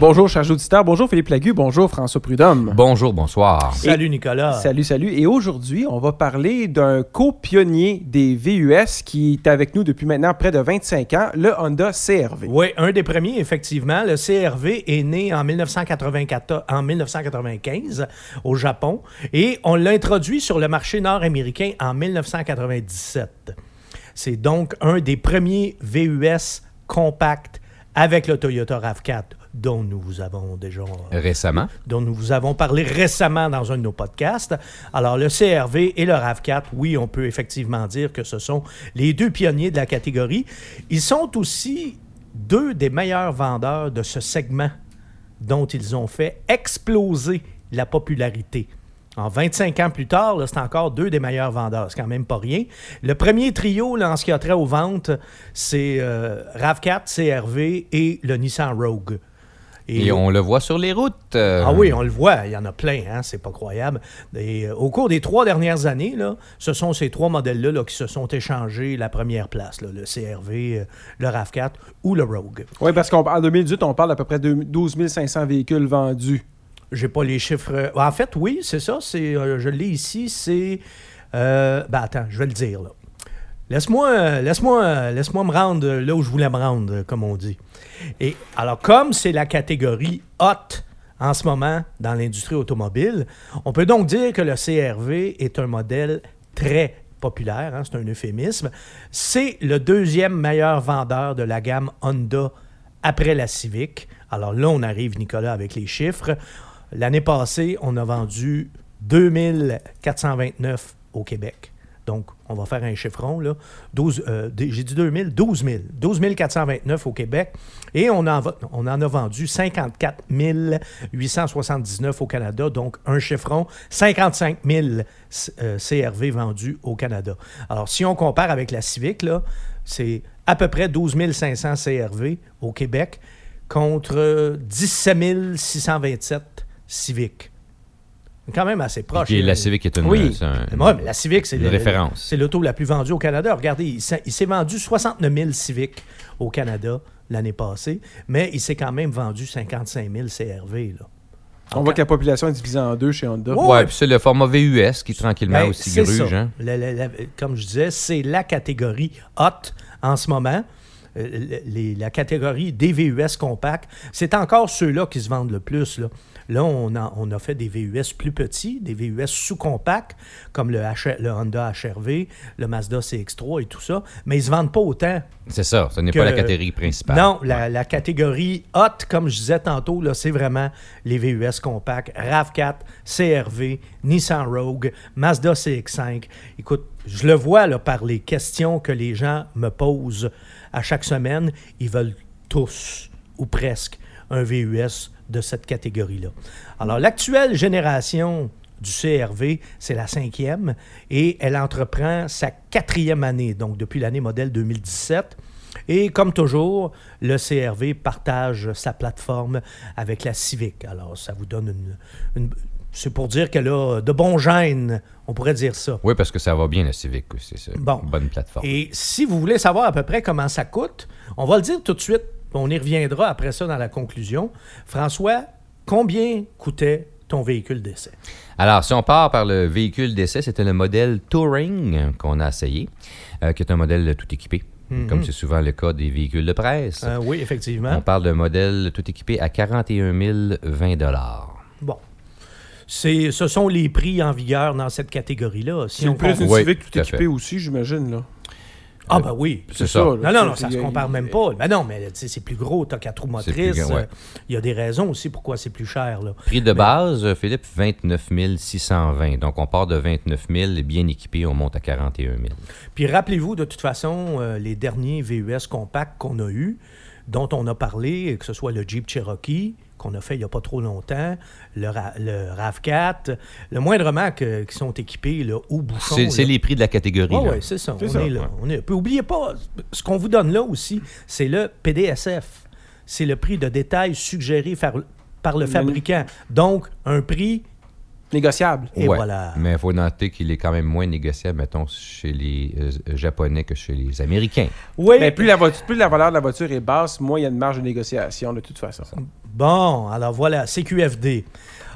Bonjour, chers auditeurs. Bonjour, Philippe Lagu. Bonjour, François Prudhomme. Bonjour, bonsoir. Salut, Nicolas. Salut, salut. Et aujourd'hui, on va parler d'un co-pionnier des VUS qui est avec nous depuis maintenant près de 25 ans, le Honda CRV. Oui, un des premiers, effectivement. Le CRV est né en, 1994, en 1995 au Japon et on l'a introduit sur le marché nord-américain en 1997. C'est donc un des premiers VUS compacts avec le Toyota RAV4 dont nous vous avons déjà récemment dont nous vous avons parlé récemment dans un de nos podcasts. Alors le CRV et le RAV4, oui, on peut effectivement dire que ce sont les deux pionniers de la catégorie. Ils sont aussi deux des meilleurs vendeurs de ce segment dont ils ont fait exploser la popularité. En 25 ans plus tard, c'est encore deux des meilleurs vendeurs. C'est quand même pas rien. Le premier trio, là, en ce qui a trait aux ventes, c'est euh, RAV4, CRV et le Nissan Rogue. Et, on le voit sur les routes. Euh. Ah oui, on le voit. Il y en a plein. Hein? C'est pas croyable. Et, euh, au cours des trois dernières années, là, ce sont ces trois modèles-là qui se sont échangés la première place. le CRV, le RAV4 ou le Rogue. Oui, parce qu'en 2018, on parle d'à peu près de 12 500 véhicules vendus. J'ai pas les chiffres. En fait, oui, c'est ça. C'est, euh, je l'ai ici. C'est. Euh, ben attends, je vais le dire. Là. Laisse-moi, laisse-moi, laisse-moi me rendre là où je voulais me rendre, comme on dit. Et alors, comme c'est la catégorie hot en ce moment dans l'industrie automobile, on peut donc dire que le CRV est un modèle très populaire, hein, c'est un euphémisme. C'est le deuxième meilleur vendeur de la gamme Honda après la Civic. Alors là, on arrive, Nicolas, avec les chiffres. L'année passée, on a vendu 2429 au Québec. Donc, on va faire un chiffron, là. 12, euh, j'ai dit 2000, 12 000. 12 429 au Québec. Et on en, a vendu 54 879 au Canada. Donc, un chiffron, 55 000 euh, CRV vendus au Canada. Alors, si on compare avec la Civic, là, c'est à peu près 12 500 CRV au Québec contre 17 627 Civic. Quand même assez proche. Et la Civic est une, oui. mais la Civic, c'est une référence. C'est l'auto la plus vendue au Canada. Regardez, il s'est vendu 69 000 Civic au Canada l'année passée, mais il s'est quand même vendu 55 000 CRV. Là. On voit que la population est divisée en deux chez Honda. Oui, ouais, puis c'est le format VUS qui tranquillement ben, aussi gruge. Hein? comme je disais, c'est la catégorie hot en ce moment. Euh, la catégorie des VUS compacts, c'est encore ceux-là qui se vendent le plus. Là. Là, on a, fait des VUS plus petits, des VUS sous-compacts, comme le, Honda HRV, le Mazda CX3 et tout ça, mais ils ne se vendent pas autant. C'est ça, ce n'est pas la catégorie principale. Non, la, catégorie hot, comme je disais tantôt, c'est vraiment les VUS compacts, RAV4, CRV, Nissan Rogue, Mazda CX5. Écoute, je le vois là, par les questions que les gens me posent à chaque semaine. Ils veulent tous, ou presque, un VUS de cette catégorie-là. Alors, l'actuelle génération du CRV, c'est la cinquième, et elle entreprend sa quatrième année, donc depuis l'année modèle 2017. Et comme toujours, le CRV partage sa plateforme avec la Civic. Alors, ça vous donne une... c'est pour dire qu'elle a de bons gènes, on pourrait dire ça. Oui, parce que ça va bien, la Civic aussi. C'est bon. une bonne plateforme. Et si vous voulez savoir à peu près comment ça coûte, on va le dire tout de suite on y reviendra après ça dans la conclusion. François, combien coûtait ton véhicule d'essai? Alors, si on part par le véhicule d'essai, c'était le modèle Touring qu'on a essayé, euh, qui est un modèle tout équipé. Mhm. Comme c'est souvent le cas des véhicules de presse. Euh, oui, effectivement. On parle d'un modèle tout équipé à 41 020 Bon. Ce sont les prix en vigueur dans cette catégorie-là. Si on plus une Civic tout équipé aussi, j'imagine. là. Ah, ben oui. C'est ça. Non, non, non, ça se compare même pas. Ben non, mais c'est plus gros, t'as quatre roues motrices. Il y a des raisons aussi pourquoi c'est plus cher. Là. Prix de base, Philippe, 29 620. Donc, on part de 29 000, bien équipé, on monte à 41 000. Puis, rappelez-vous, de toute façon, euh, les derniers VUS compacts qu'on a eus, dont on a parlé, que ce soit le Jeep Cherokee, qu'on a fait il n'y a pas trop longtemps, le, RAV4, le moindrement qui sont équipés là, au bouchon. C'est les prix de la catégorie. Oui, c'est ça. On est là. On est... Puis oubliez pas, ce qu'on vous donne là aussi, c'est le PDSF. C'est le prix de détail suggéré par, le fabricant. Donc, un prix Négociable. Et Ouais, voilà. Mais il faut noter qu'il est quand même moins négociable, mettons, chez les euh, Japonais que chez les Américains. Oui. Mais plus la, plus la valeur de la voiture est basse, moins il y a une marge de négociation de toute façon. Bon, alors voilà, CQFD.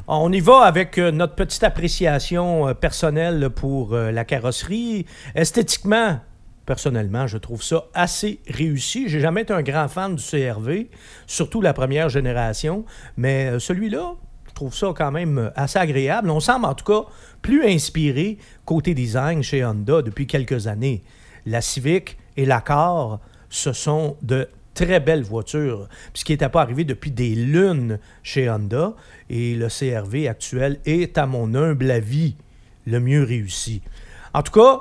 On y va avec euh, notre petite appréciation euh, personnelle pour euh, la carrosserie. Esthétiquement, personnellement, je trouve ça assez réussi. J'ai jamais été un grand fan du CRV, surtout la première génération, mais celui-là, je trouve ça quand même assez agréable. On semble en tout cas plus inspiré côté design chez Honda depuis quelques années. La Civic et l'Accord, ce sont de très belles voitures, puis ce qui n'était pas arrivé depuis des lunes chez Honda. Et le CRV actuel est, à mon humble avis, le mieux réussi. En tout cas,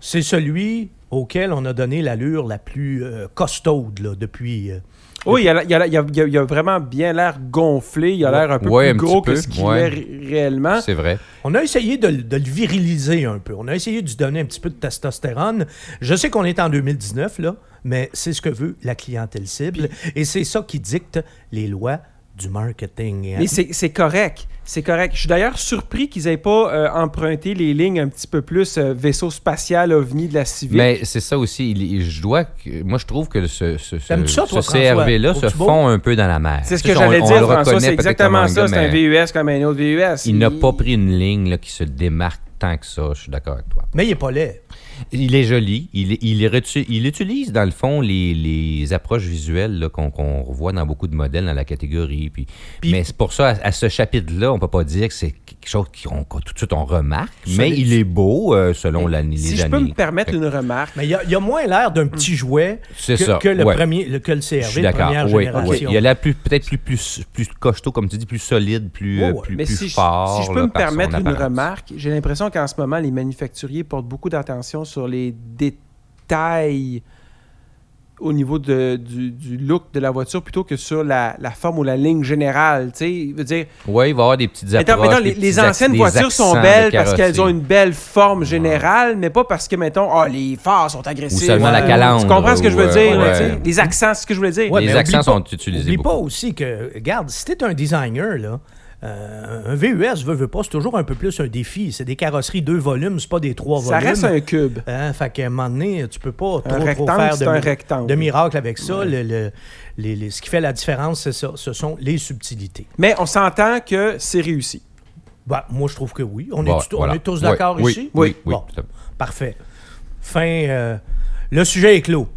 c'est celui auquel on a donné l'allure la plus euh, costaude là, depuis. euh, Oui, il a, il a- il a- il a- il a vraiment bien l'air gonflé. Il a l'air un peu Ouais, plus un gros que ce qu'il ouais. est ré- réellement. C'est vrai. On a essayé de le viriliser un peu. On a essayé de lui donner un petit peu de testostérone. Je sais qu'on est en 2019, là, mais c'est ce que veut la clientèle cible. Et c'est ça qui dicte les lois du marketing. Mais c'est c'est correct. C'est correct. Je suis d'ailleurs surpris qu'ils aient pas euh, emprunté les lignes un petit peu plus euh, vaisseau spatial ovni de la Civic. Mais c'est ça aussi. il- je dois. moi, je trouve que ce, ce, ce, T'aimes-tu ça, toi, ce? CRV-là se fond un peu dans la mer. c'est ce que j'allais dire, le François. reconnaît C'est exactement ça. C'est un VUS comme un autre VUS. Il n'a pas pris une ligne là, qui se démarque tant que ça. Je suis d'accord avec toi. Mais il n'est pas laid. Il est joli. Il, il, utilise, dans le fond, les, les approches visuelles là, qu'on qu'on revoit dans beaucoup de modèles dans la catégorie. Puis, Puis- mais c'est pour ça, à, à ce chapitre-là, on peut pas dire que c'est quelque chose qu'on tout de suite on remarque. Mais il est beau euh, selon la, les Si je années. peux me permettre une remarque, Mais il y a, y moins l'air d'un petit jouet C'est que, ça, que le ouais. premier, le, que le Je CRV de d'accord. première Oui, génération. oui. Il a l'air plus- peut-être plus, plus, plus costaud, comme tu dis, plus solide, plus, euh, ouais. plus, mais plus si, je- fort. si je peux là, me permettre une apparence. remarque, j'ai l'impression qu'en ce moment, les manufacturiers portent beaucoup d'attention sur les détails au niveau de- du, du look de la voiture plutôt que sur la, la forme ou la ligne générale. Tu sais, dire, Oui, il va y avoir des petites approches. mettons, des les, petits anciennes voitures sont belles parce qu'elles ont une belle forme générale, mais pas parce que, mettons, ah, les phares sont agressifs. Ou seulement la calandre, Tu comprends ce que je veux dire? là, ouais. tu sais? Les accents, c'est ce que je voulais dire. Ouais, Les accents pas- sont utilisés Oublie pas aussi que, regarde, si t'es un designer, là, euh, un VUS, veut, veut pas, c'est toujours un peu plus un défi. C'est des carrosseries deux volumes, c'est pas des trois Ça volumes. reste un cube. Hein, fait qu'à un moment donné, tu peux pas trop, Un trop rectangle, faire de, un rectangle. de miracle avec ça. Le- le- les- les- ce qui fait la différence, c'est ça. Ce sont les subtilités. Mais on s'entend que c'est réussi. Bah, moi, je trouve que oui. On, Bon, est, voilà. est tous Oui, d'accord oui, ici? Oui, oui. Bon, fait. parfait. Fin. euh, le sujet est clos.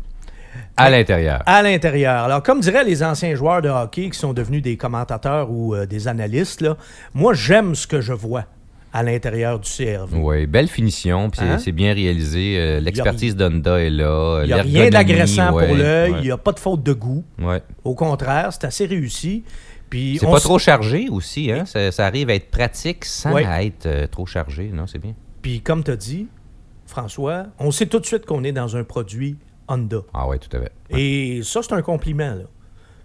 À l'intérieur. À l'intérieur. Alors, comme diraient les anciens joueurs de hockey qui sont devenus des commentateurs ou euh, des analystes, là, moi, j'aime ce que je vois à l'intérieur du CRV. Oui, belle finition, puis c'est- Hein? c'est bien réalisé. euh, L'expertise d'Honda est là. Il n'y a rien l'ergonomie, d'agressant ouais, pour l'œil, il ouais, n'y a pas de faute de goût. ouais. Au contraire, c'est assez réussi. C'est pas trop chargé aussi, hein? Ça, ça arrive à être pratique sans être euh, trop chargé, non? C'est bien. Puis comme tu as dit, François, on sait tout de suite qu'on est dans un produit Honda. Ah oui, tout à fait. Et ça, c'est un compliment. Là.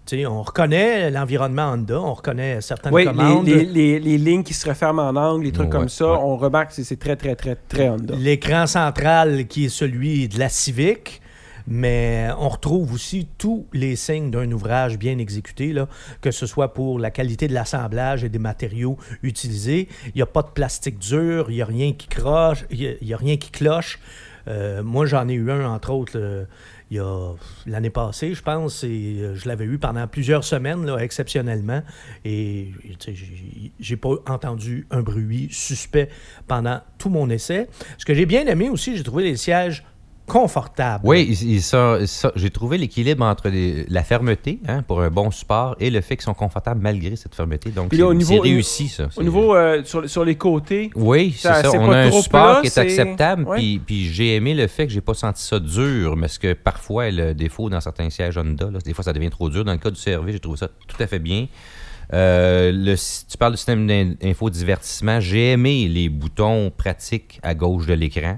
Tu sais, on reconnaît l'environnement Honda, on reconnaît certaines Oui, les, commandes. les, les- les lignes qui se referment en angle, les trucs Ouais, comme ça, ouais. on remarque que c'est- c'est très, très, très, très Honda. L'écran central qui est celui de la Civic, mais on retrouve aussi tous les signes d'un ouvrage bien exécuté, là, que ce soit pour la qualité de l'assemblage et des matériaux utilisés. Il n'y a pas de plastique dur, il n'y a rien qui croche, il y a- il y a, rien qui cloche. Euh, moi, j'en ai eu un, entre autres, euh, il y a l'année passée, je pense, et euh, je l'avais eu pendant plusieurs semaines, exceptionnellement. Et j'ai pas entendu un bruit suspect pendant tout mon essai. Ce que j'ai bien aimé aussi, j'ai trouvé les sièges confortables. Oui, ils- sont- ça- j'ai trouvé l'équilibre entre les- la fermeté hein, pour un bon support et le fait qu'ils sont confortables malgré cette fermeté. Donc, c'est- réussi, ça. Au niveau, euh, sur, sur les côtés, Oui, c'est Ça, On a un trop support plat, qui est c'est- acceptable. Ouais. Puis, puis j'ai aimé le fait que j'ai pas senti ça dur, parce que parfois, le défaut dans certains sièges Honda, là, des fois, ça devient trop dur. Dans le cas du CRV, j'ai trouvé ça tout à fait bien. Euh, le, tu parles du système d'infodivertissement. J'ai aimé les boutons pratiques à gauche de l'écran.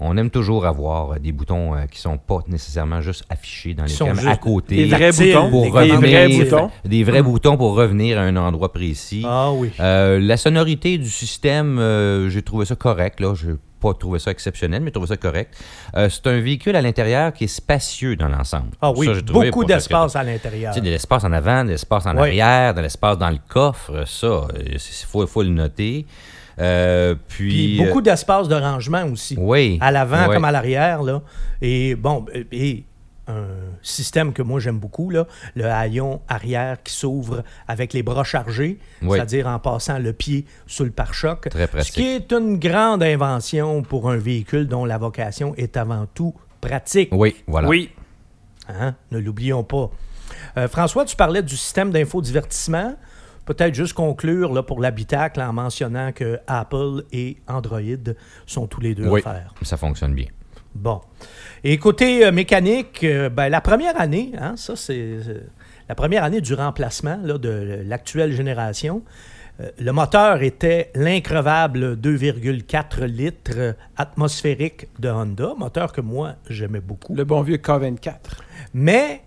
On aime toujours avoir euh, des boutons euh, qui sont pas nécessairement juste affichés dans mais à côté. des vrais boutons, pour des revenir, vrais boutons. des vrais boutons pour revenir à un endroit précis. Ah oui. Euh, la sonorité du système, euh, j'ai trouvé ça correct. Là, j'ai pas trouvé ça exceptionnel, mais trouvé ça correct. Euh, c'est un véhicule à l'intérieur qui est spacieux dans l'ensemble. Ah oui, Ça, beaucoup d'espace à l'intérieur. Tu sais, de l'espace en avant, de l'espace en arrière, de l'espace dans le coffre, ça, il faut, faut le noter. Euh, Puis puis, beaucoup d'espace de rangement aussi. euh, oui. À l'avant comme à l'arrière. là. Et bon, euh, et un système que moi j'aime beaucoup, là, le haillon arrière qui s'ouvre avec les bras chargés, Oui. c'est-à-dire en passant le pied sous le pare-choc. Très Ce pratique. qui est une grande invention pour un véhicule dont la vocation est avant tout pratique. Oui, voilà. Oui. Hein? Ne l'oublions pas. Euh, François, tu parlais du système d'infodivertissement. Peut-être juste conclure là, pour l'habitacle en mentionnant que Apple et Android sont tous les deux Oui, offerts. ça fonctionne bien. Bon. Et côté euh, mécanique, euh, ben, la première année, hein, ça c'est euh, la première année du remplacement là, de l'actuelle génération. euh, le moteur était l'increvable 2,4 litres atmosphérique de Honda, moteur que moi j'aimais beaucoup. Le bon vieux K24. Mais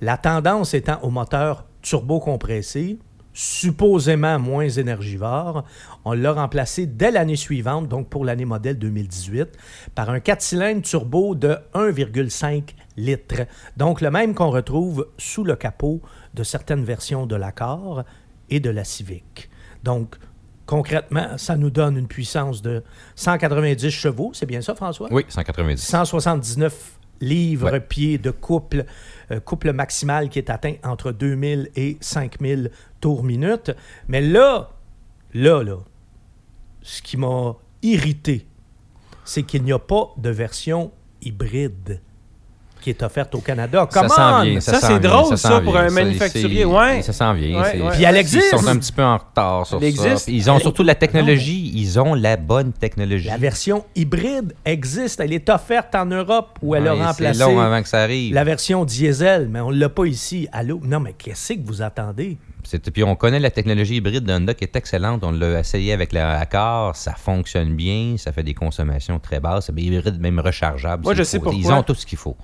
la tendance étant au moteur turbo-compressé, supposément moins énergivore, on l'a remplacé dès l'année suivante, donc pour l'année modèle 2018, par un 4 cylindres turbo de 1,5 litres. Donc le même qu'on retrouve sous le capot de certaines versions de l'Accord et de la Civic. Donc concrètement, ça nous donne une puissance de 190 chevaux, c'est bien ça François? Oui, 190. 179 livres Ouais. pieds de couple, euh, couple maximal qui est atteint entre 2000 et 5000 tours minute. Mais là, là, là, ce qui m'a irrité, c'est qu'il n'y a pas de version hybride qui est offerte au Canada. Ça s'en on! vient. Ça, s'en c'est drôle, ça, pour vient. un Ça, manufacturier, ouais. Ça s'en vient. Ouais, ouais. Puis elle existe. Ils sont un petit peu en retard sur Elle existe. ça. Ils ont Elle- surtout la technologie. Ils ont la bonne technologie. La version hybride existe. Elle est offerte en Europe où elle a remplacé C'est long avant que ça arrive. la version diesel, mais on ne l'a pas ici. Allô? Non, mais qu'est-ce que vous attendez? Puis on connaît la technologie hybride d'Honda qui est excellente. On l'a essayé avec le Accord. Ça fonctionne bien. Ça fait des consommations très basses. C'est hybride, même rechargeable. Moi, je sais faut. Ils pourquoi. ont tout ce qu'il faut.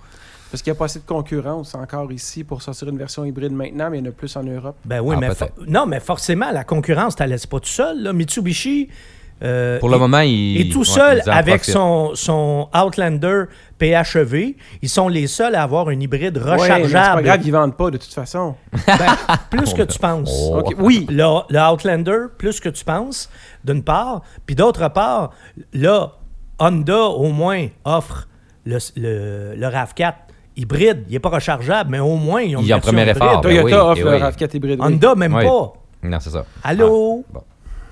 Parce qu'il n'y a pas assez de concurrence encore ici pour sortir une version hybride maintenant, mais il y en a plus en Europe. Ben oui, Ah, mais non, mais forcément, la concurrence, tu la laisses pas tout seul. là. Mitsubishi euh, Pour le est- moment, est tout ouais, seul avec son, son Outlander PHEV. Ils sont les seuls à avoir une hybride Ouais, mais c'est pas rechargeable. grave, ils vendent pas de toute façon. Ben, plus que tu penses. Oh. Oui. Le, le Outlander, plus que tu penses, d'une part. Puis d'autre part, là, Honda, au moins, offre le, le, le RAV4 hybride. Il n'est pas rechargeable, mais au moins, ils ont Il une y a un version premier hybride. effort. ben Toyota oui, offre le oui. RAV4 hybride. oui. Honda, même Oui. pas. Non, c'est ça. Allô? Ah, bon.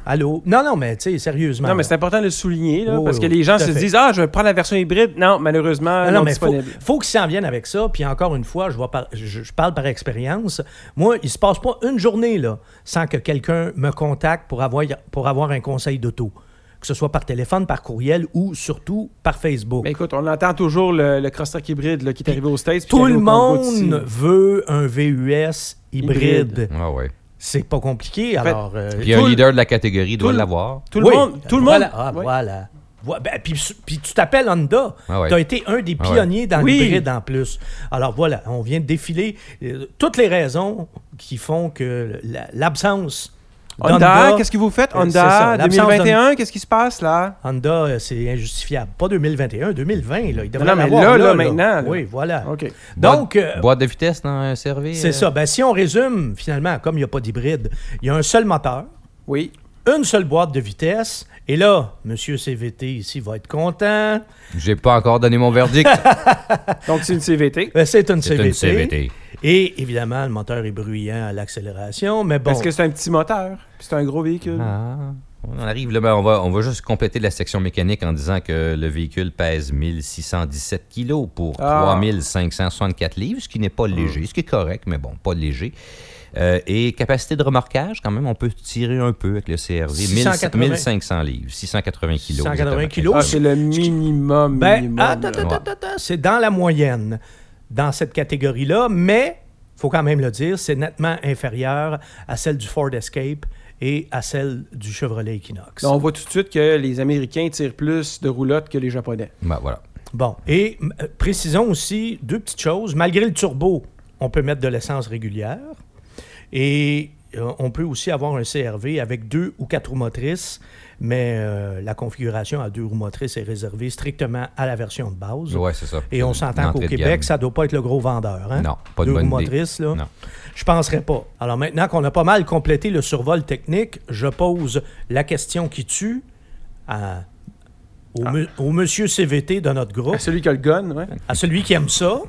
Allô? Non, non, mais tu sais, sérieusement. Non, mais c'est important de le souligner, là, parce que les gens se fait. disent Ah, je vais prendre la version hybride. Non, malheureusement, Non, non, non, mais faut, disponible. faut qu'ils s'en viennent avec ça. Puis encore une fois, je, vois par- je, je parle par expérience. Moi, il se passe pas une journée là, sans que quelqu'un me contacte pour avoir, pour avoir un conseil d'auto. Que ce soit par téléphone, par courriel ou surtout par Facebook. Mais écoute, on entend toujours le, le cross-track hybride là, qui est arrivé aux States. Tout le monde veut un VUS hybride. Hybride. Ah ouais. C'est pas compliqué. fait, alors, euh, Puis un leader de la catégorie doit tout le- l'avoir. Tout le oui, monde. Tout le voilà, monde. ah, voilà. Voi- ben, puis, puis tu t'appelles Honda. Ah ouais. Tu as été un des Ah ouais. pionniers dans Oui. l'hybride en plus. Alors voilà, on vient de défiler euh, toutes les raisons qui font que la- l'absence Honda, qu'est-ce que vous faites? Euh, c'est Honda, l'absence 2021, qu'est-ce qui se passe là? Honda, euh, c'est injustifiable. Pas 2021, 2020. Là. Il devrait Non, mais l'avoir là, là, maintenant, là. Oui, voilà. OK. Donc, euh, Boîte de vitesse dans un servi. c'est euh, ça. Ben, si on résume, finalement, comme il n'y a pas d'hybride, il y a un seul moteur, Oui. une seule boîte de vitesse. Et là, Monsieur CVT ici va être content. J'ai pas encore donné mon verdict. Donc, c'est une CVT. Euh, C'est une C'est CVT. une CVT. Et évidemment, le moteur est bruyant à l'accélération, mais bon. Parce que c'est un petit moteur? puis C'est un gros véhicule? Ah. On arrive là, ben, on, va, on va juste compléter la section mécanique en disant que le véhicule pèse 1617 kilos pour Ah. 3564 livres, ce qui n'est pas léger, ce qui est correct, mais bon, pas léger. Euh, et capacité de remorquage, quand même, on peut tirer un peu avec le CRV. 680. 1500 livres, 680 kilos. 680 exactement. kilos. Ah, c'est le minimum. Ben, minimum, attends, attends, attends, c'est dans la moyenne, dans cette catégorie-là, mais, faut quand même le dire, c'est nettement inférieur à celle du Ford Escape et à celle du Chevrolet Equinox. Là, on voit tout de suite que les Américains tirent plus de roulottes que les Japonais. Ben, voilà. Bon, et euh, précisons aussi deux petites choses. Malgré le turbo, on peut mettre de l'essence régulière et euh, on peut aussi avoir un CRV avec deux ou quatre roues motrices, mais euh, la configuration à deux roues motrices est réservée strictement à la version de base. Ouais, c'est ça. Et on s'entend qu'au Québec, ça ne doit pas être le gros vendeur. Hein? Non, pas de Deux bonne roues idée. motrices, là. Non. Je penserais pas. Alors maintenant qu'on a pas mal complété le survol technique, je pose la question qui tue à- au, Ah. au monsieur CVT de notre groupe, À celui qui a le gun, ouais. à celui qui aime ça,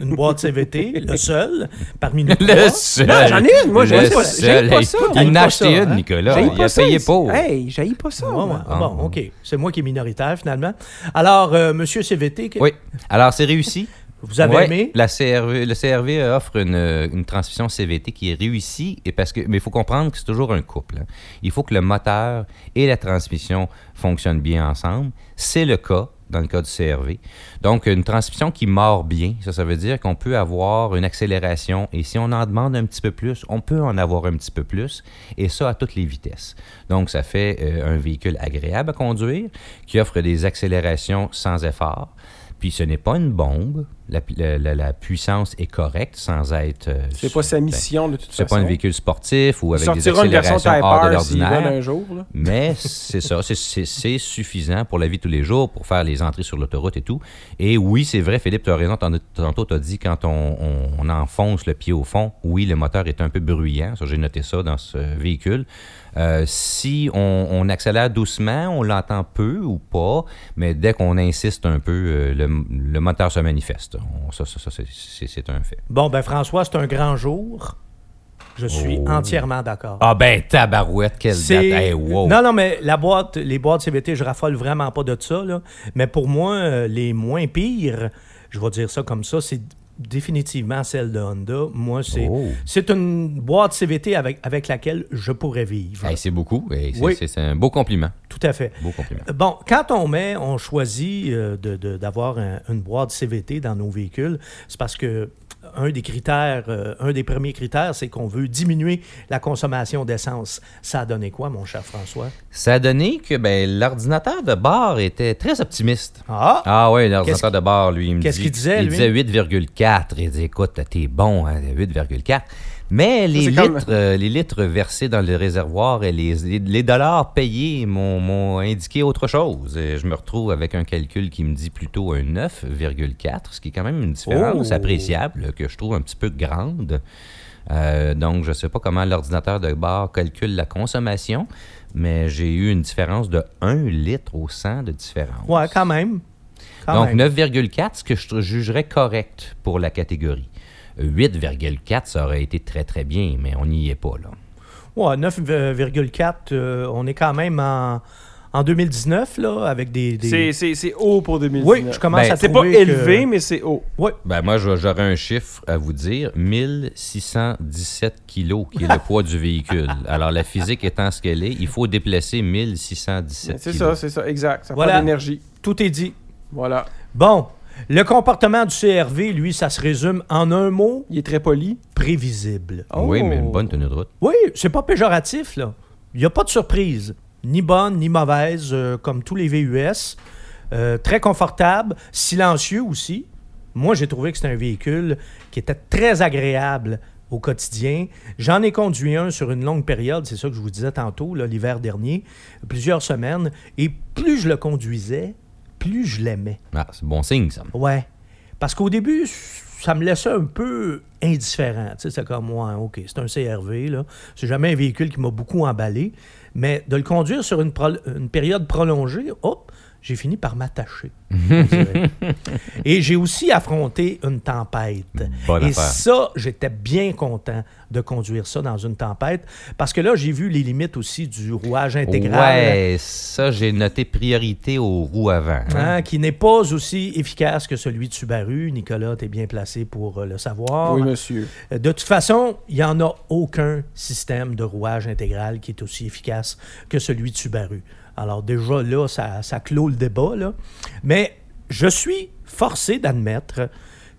une boîte CVT, le seul, parmi nous Le trois. seul. Non, j'en ai une, moi, j'aime pas- seul. pas ça. Il en a acheté une, hein. Nicolas. Il a payé pour. Hey, j'haïs pas ça. Ouais. Ah, bon, bon. OK. C'est moi qui est minoritaire, finalement. Alors, euh, monsieur CVT, que- Oui. Alors, c'est réussi. vous avez Ouais, aimé? La CRV, le CRV offre une, une transmission CVT qui est réussie, et parce que, mais il faut comprendre que c'est toujours un couple. hein. Il faut que le moteur et la transmission fonctionnent bien ensemble. C'est le cas dans le cas du CRV. Donc, une transmission qui mord bien, ça, ça veut dire qu'on peut avoir une accélération, et si on en demande un petit peu plus, on peut en avoir un petit peu plus, et ça à toutes les vitesses. Donc, ça fait euh, un véhicule agréable à conduire, qui offre des accélérations sans effort. Puis ce n'est pas une bombe. La, la- la- la puissance est correcte sans être. euh, C'est pas sa mission, de toute C'est façon. pas un véhicule sportif ou avec des une accélérations hors de l'ordinaire. un jour. Là. Mais c'est ça, c'est- c'est c'est suffisant pour la vie de tous les jours, pour faire les entrées sur l'autoroute et tout. Et oui, c'est vrai, Philippe, tu as raison. Tantôt, tu as dit quand on, on- on enfonce le pied au fond, oui, le moteur est un peu bruyant. J'ai noté ça dans ce véhicule. Euh, si on, on accélère doucement, on l'entend peu ou pas, mais dès qu'on insiste un peu, euh, le, le moteur se manifeste. On- ça, ça, ça, c'est- un fait. Bon, ben François, c'est un grand jour. Je suis Oh. entièrement d'accord. Ah ben, tabarouette, quelle date. C'est- Hey, wow. Non, non, mais la boîte, les boîtes CVT, je raffole vraiment pas de ça. Là. Mais pour moi, euh, les moins pires, je vais dire ça comme ça, c'est définitivement celle de Honda. Moi, c'est Oh. c'est une boîte CVT avec, avec laquelle je pourrais vivre. Hey, c'est beaucoup. Hey, c'est Oui. c'est- c'est un beau compliment. Tout à fait. Beau compliment. Bon, quand on met, on choisit euh, de- de- d'avoir un- une boîte CVT dans nos véhicules, c'est parce que un des critères, euh, un des premiers critères, c'est qu'on veut diminuer la consommation d'essence. Ça a donné quoi, mon cher François? Ça a donné que ben, l'ordinateur de bord était très optimiste. Ah! Ah oui, l'ordinateur de bord, lui, il me qu'est-ce dit... qu'il disait, Il lui? disait 8,4. Il dit, écoute, t'es bon, hein, 8,4. Mais les litres, comme- euh, les litres versés dans le réservoir et les, les- les dollars payés m'ont indiqué autre chose. Et je me retrouve avec un calcul qui me dit plutôt un 9,4, ce qui est quand même une différence Oh! appréciable, que je trouve un petit peu grande. Euh, donc, je ne sais pas comment l'ordinateur de bord calcule la consommation, mais j'ai eu une différence de 1 litre au 100 de différence. Ouais, quand même. Quand Donc, même. 9,4, ce que je jugerais correct pour la catégorie. 8,4, ça aurait été très, très bien, mais on n'y est pas, là. Ouais, 9,4, euh, on est quand même en, en 2019, là, avec des... des- C'est- C'est c'est haut pour 2019. Oui, je commence Ben, à C'est pas que- élevé, mais c'est haut. Oui, Ben, moi, j'aurais un chiffre à vous dire 1617 kilos, qui est le poids du véhicule. Alors, la physique étant ce qu'elle est, il faut déplacer 1617 C'est kilos. ça, c'est ça, exact. Ça Voilà. prend l'énergie. tout est dit. Voilà. Bon, le comportement du CRV, lui, ça se résume en un mot, Il est très poli. prévisible. Oui, mais une Oh. bonne tenue de route. Oui, c'est pas péjoratif, là. Il n'y a pas de surprise, ni bonne ni mauvaise, euh, comme tous les VUS. Euh, très confortable, silencieux aussi. Moi, j'ai trouvé que c'était un véhicule qui était très agréable au quotidien. J'en ai conduit un sur une longue période, c'est ça que je vous disais tantôt, l'hiver dernier, plusieurs semaines. Et plus je le conduisais, plus je l'aimais. Ah, c'est bon signe, ça. Ouais. Parce qu'au début, ça me laissait un peu indifférent. Tu sais, c'est comme moi, OK, c'est un CRV, là. C'est jamais un véhicule qui m'a beaucoup emballé. Mais de le conduire sur une, pro- une période prolongée, hop, j'ai fini par m'attacher. Et j'ai aussi affronté une tempête. Bonne Et affaire. ça, j'étais bien content de conduire ça dans une tempête. Parce que là, j'ai vu les limites aussi du rouage intégral. Ouais, ça, j'ai noté priorité aux roues avant. hein. Hein, qui n'est pas aussi efficace que celui de Subaru. Nicolas, tu es bien placé pour euh, le savoir. Oui, monsieur. Euh, De toute façon, il n'y en a aucun système de rouage intégral qui est aussi efficace que celui de Subaru. Alors déjà là, ça, ça clôt le débat. Là. Mais je suis forcé d'admettre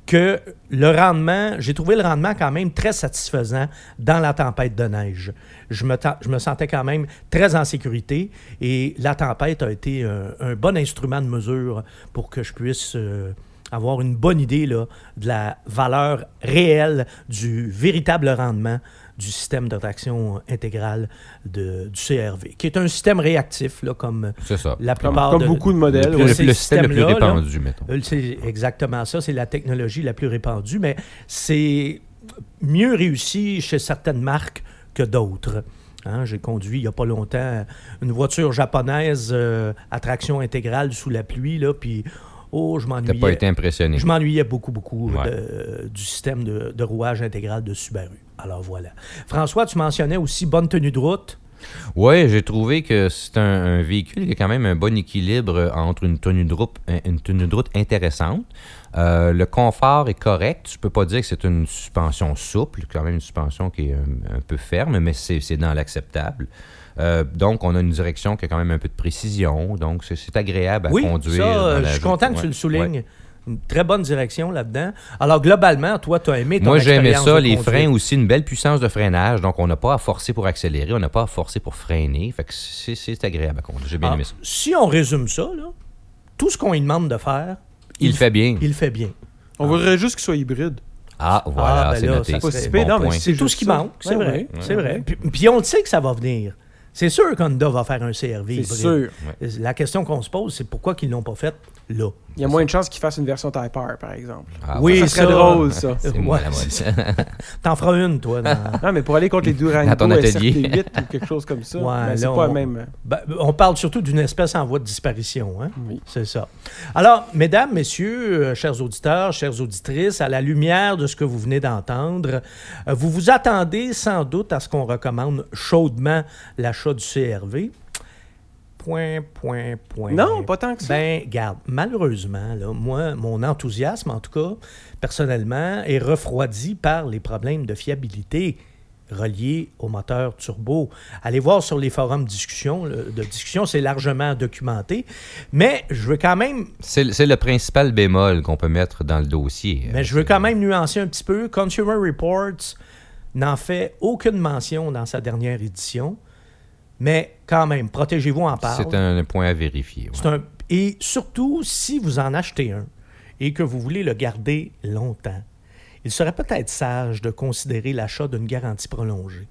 que le rendement, j'ai trouvé le rendement quand même très satisfaisant dans la tempête de neige. Je me, sentais quand même très en sécurité et la tempête a été un, bon instrument de mesure pour que je puisse euh, avoir une bonne idée de la valeur réelle du véritable rendement du système de traction intégrale de- du CRV, qui est un système réactif, là, comme C'est ça. la Comme, plupart comme de, beaucoup de Le, modèles. plus- ouais. le- le système le plus là, répandu, mettons. Euh, C'est exactement ça, c'est la technologie la plus répandue, mais c'est mieux réussi chez certaines marques que d'autres. Hein, J'ai conduit il n'y a pas longtemps une voiture japonaise euh, à traction intégrale sous la pluie, là, puis oh, je T'as pas m'ennuyais. été impressionné. Je m'ennuyais beaucoup, beaucoup Ouais. de- du système de, de rouage intégral de Subaru. Alors voilà. François, tu mentionnais aussi bonne tenue de route. Oui, j'ai trouvé que c'est un, un véhicule qui a quand même un bon équilibre entre une tenue de route, une tenue de route intéressante. Euh, le confort est correct. Je peux pas dire que c'est une suspension souple, quand même une suspension qui est un, un peu ferme, mais c'est dans l'acceptable. Euh, donc, on a une direction qui a quand même un peu de précision. Donc, c'est- agréable à oui, conduire. ça, dans euh, je suis content que Ouais, tu le soulignes. ouais. Une très bonne direction là-dedans. Alors, globalement, toi, tu as aimé ton Moi, j'ai aimé expérience ça. Les freins aussi, une belle puissance de freinage. Donc, on n'a pas à forcer pour accélérer, on n'a pas à forcer pour freiner. Fait que c'est agréable à conduire. J'ai bien Ah, aimé ça. Si on résume ça, là, tout ce qu'on lui demande de faire, Il le fait bien. il fait bien. On voudrait juste qu'il soit hybride. Ah, voilà, Ah, ben c'est noté. Bon c'est tout ce qui manque, c'est Ouais, vrai. ouais. C'est vrai. Puis, puis on le sait que ça va venir. C'est sûr qu'Honda va faire un CRV C'est sûr. La question qu'on se pose, c'est pourquoi ils ne l'ont pas fait là? Il y a moins de chances qu'il fasse une version Type R, par exemple. Ah, Oui, ça serait ça- drôle, ça. C'est moi Ouais, la. T'en feras une, toi. dans- Non, mais pour aller contre les Durango Dans ton atelier. SRT8 ou quelque chose comme ça, Ouais, ben, c'est pas on- le même. Ben, on parle surtout d'une espèce en voie de disparition. Hein? Oui. C'est ça. Alors, mesdames, messieurs, euh, chers auditeurs, chères auditrices, à la lumière de ce que vous venez d'entendre, euh, vous vous attendez sans doute à ce qu'on recommande chaudement l'achat du CRV. Point, point, point. Non, pas tant que ça. Ben, garde, malheureusement, là, moi, mon enthousiasme, en tout cas, personnellement, est refroidi par les problèmes de fiabilité reliés au moteur turbo. Allez voir sur les forums de discussion, là, de discussion, c'est largement documenté. Mais je veux quand même C'est c'est le principal bémol qu'on peut mettre dans le dossier. mais je veux quand même nuancer un petit peu. Consumer Reports n'en fait aucune mention dans sa dernière édition. Mais quand même, protégez-vous en parle. C'est un point à vérifier. ouais. C'est un- Et surtout, si vous en achetez un et que vous voulez le garder longtemps, il serait peut-être sage de considérer l'achat d'une garantie prolongée.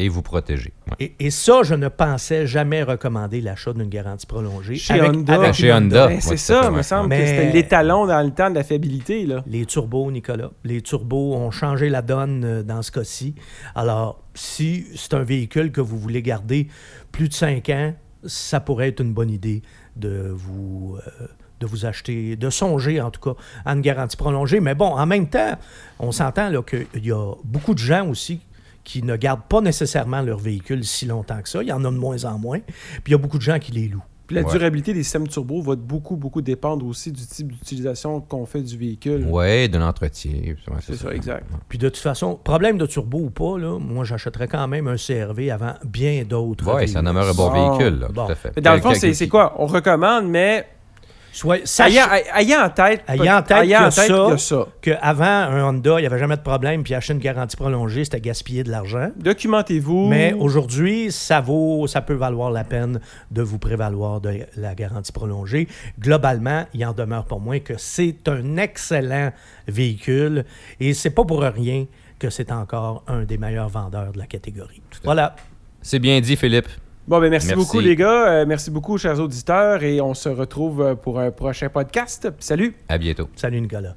Et vous protéger. ouais. Et, et ça, je ne pensais jamais recommander l'achat d'une garantie prolongée. Chez Honda. avec Chez Honda. Ben, c'est ça, fait, me semble Mais- que c'était l'étalon dans le temps de la fiabilité. Là. Les turbos, Nicolas, les turbos ont changé la donne euh, dans ce cas-ci. Alors, si c'est un véhicule que vous voulez garder plus de 5 ans, ça pourrait être une bonne idée de vous, euh, de vous acheter, de songer en tout cas à une garantie prolongée. Mais bon, en même temps, on s'entend là, qu'il y a beaucoup de gens aussi qui ne gardent pas nécessairement leur véhicule si longtemps que ça. Il y en a de moins en moins. Puis il y a beaucoup de gens qui les louent. Puis la Ouais. durabilité des systèmes turbo va beaucoup, beaucoup dépendre aussi du type d'utilisation qu'on fait du véhicule. Ouais, de l'entretien. ouais, C'est ça, exact. Puis de toute façon, problème de turbo ou pas, là, moi j'achèterais quand même un CRV avant bien d'autres. Oui, ça demeure un bon véhicule, là, Bon. tout à fait. Mais dans le fond, c'est quoi? On recommande, mais Soit, sache ayant, ayant en tête, Ayant en tête ayant en qu'il y a tête ça. qu'il y a ça. qu'avant, un Honda, il n'y avait jamais de problème, puis acheter une garantie prolongée, c'était gaspiller de l'argent. Documentez-vous. Mais aujourd'hui, ça vaut, ça peut valoir la peine de vous prévaloir de la garantie prolongée. Globalement, il en demeure pour moi que c'est un excellent véhicule et c'est pas pour rien que c'est encore un des meilleurs vendeurs de la catégorie. Voilà. C'est bien dit, Philippe. Bon, ben merci, Merci. beaucoup, les gars. Euh, merci beaucoup, chers auditeurs. Et on se retrouve euh, pour un prochain podcast. Salut! À bientôt. Salut Nicolas.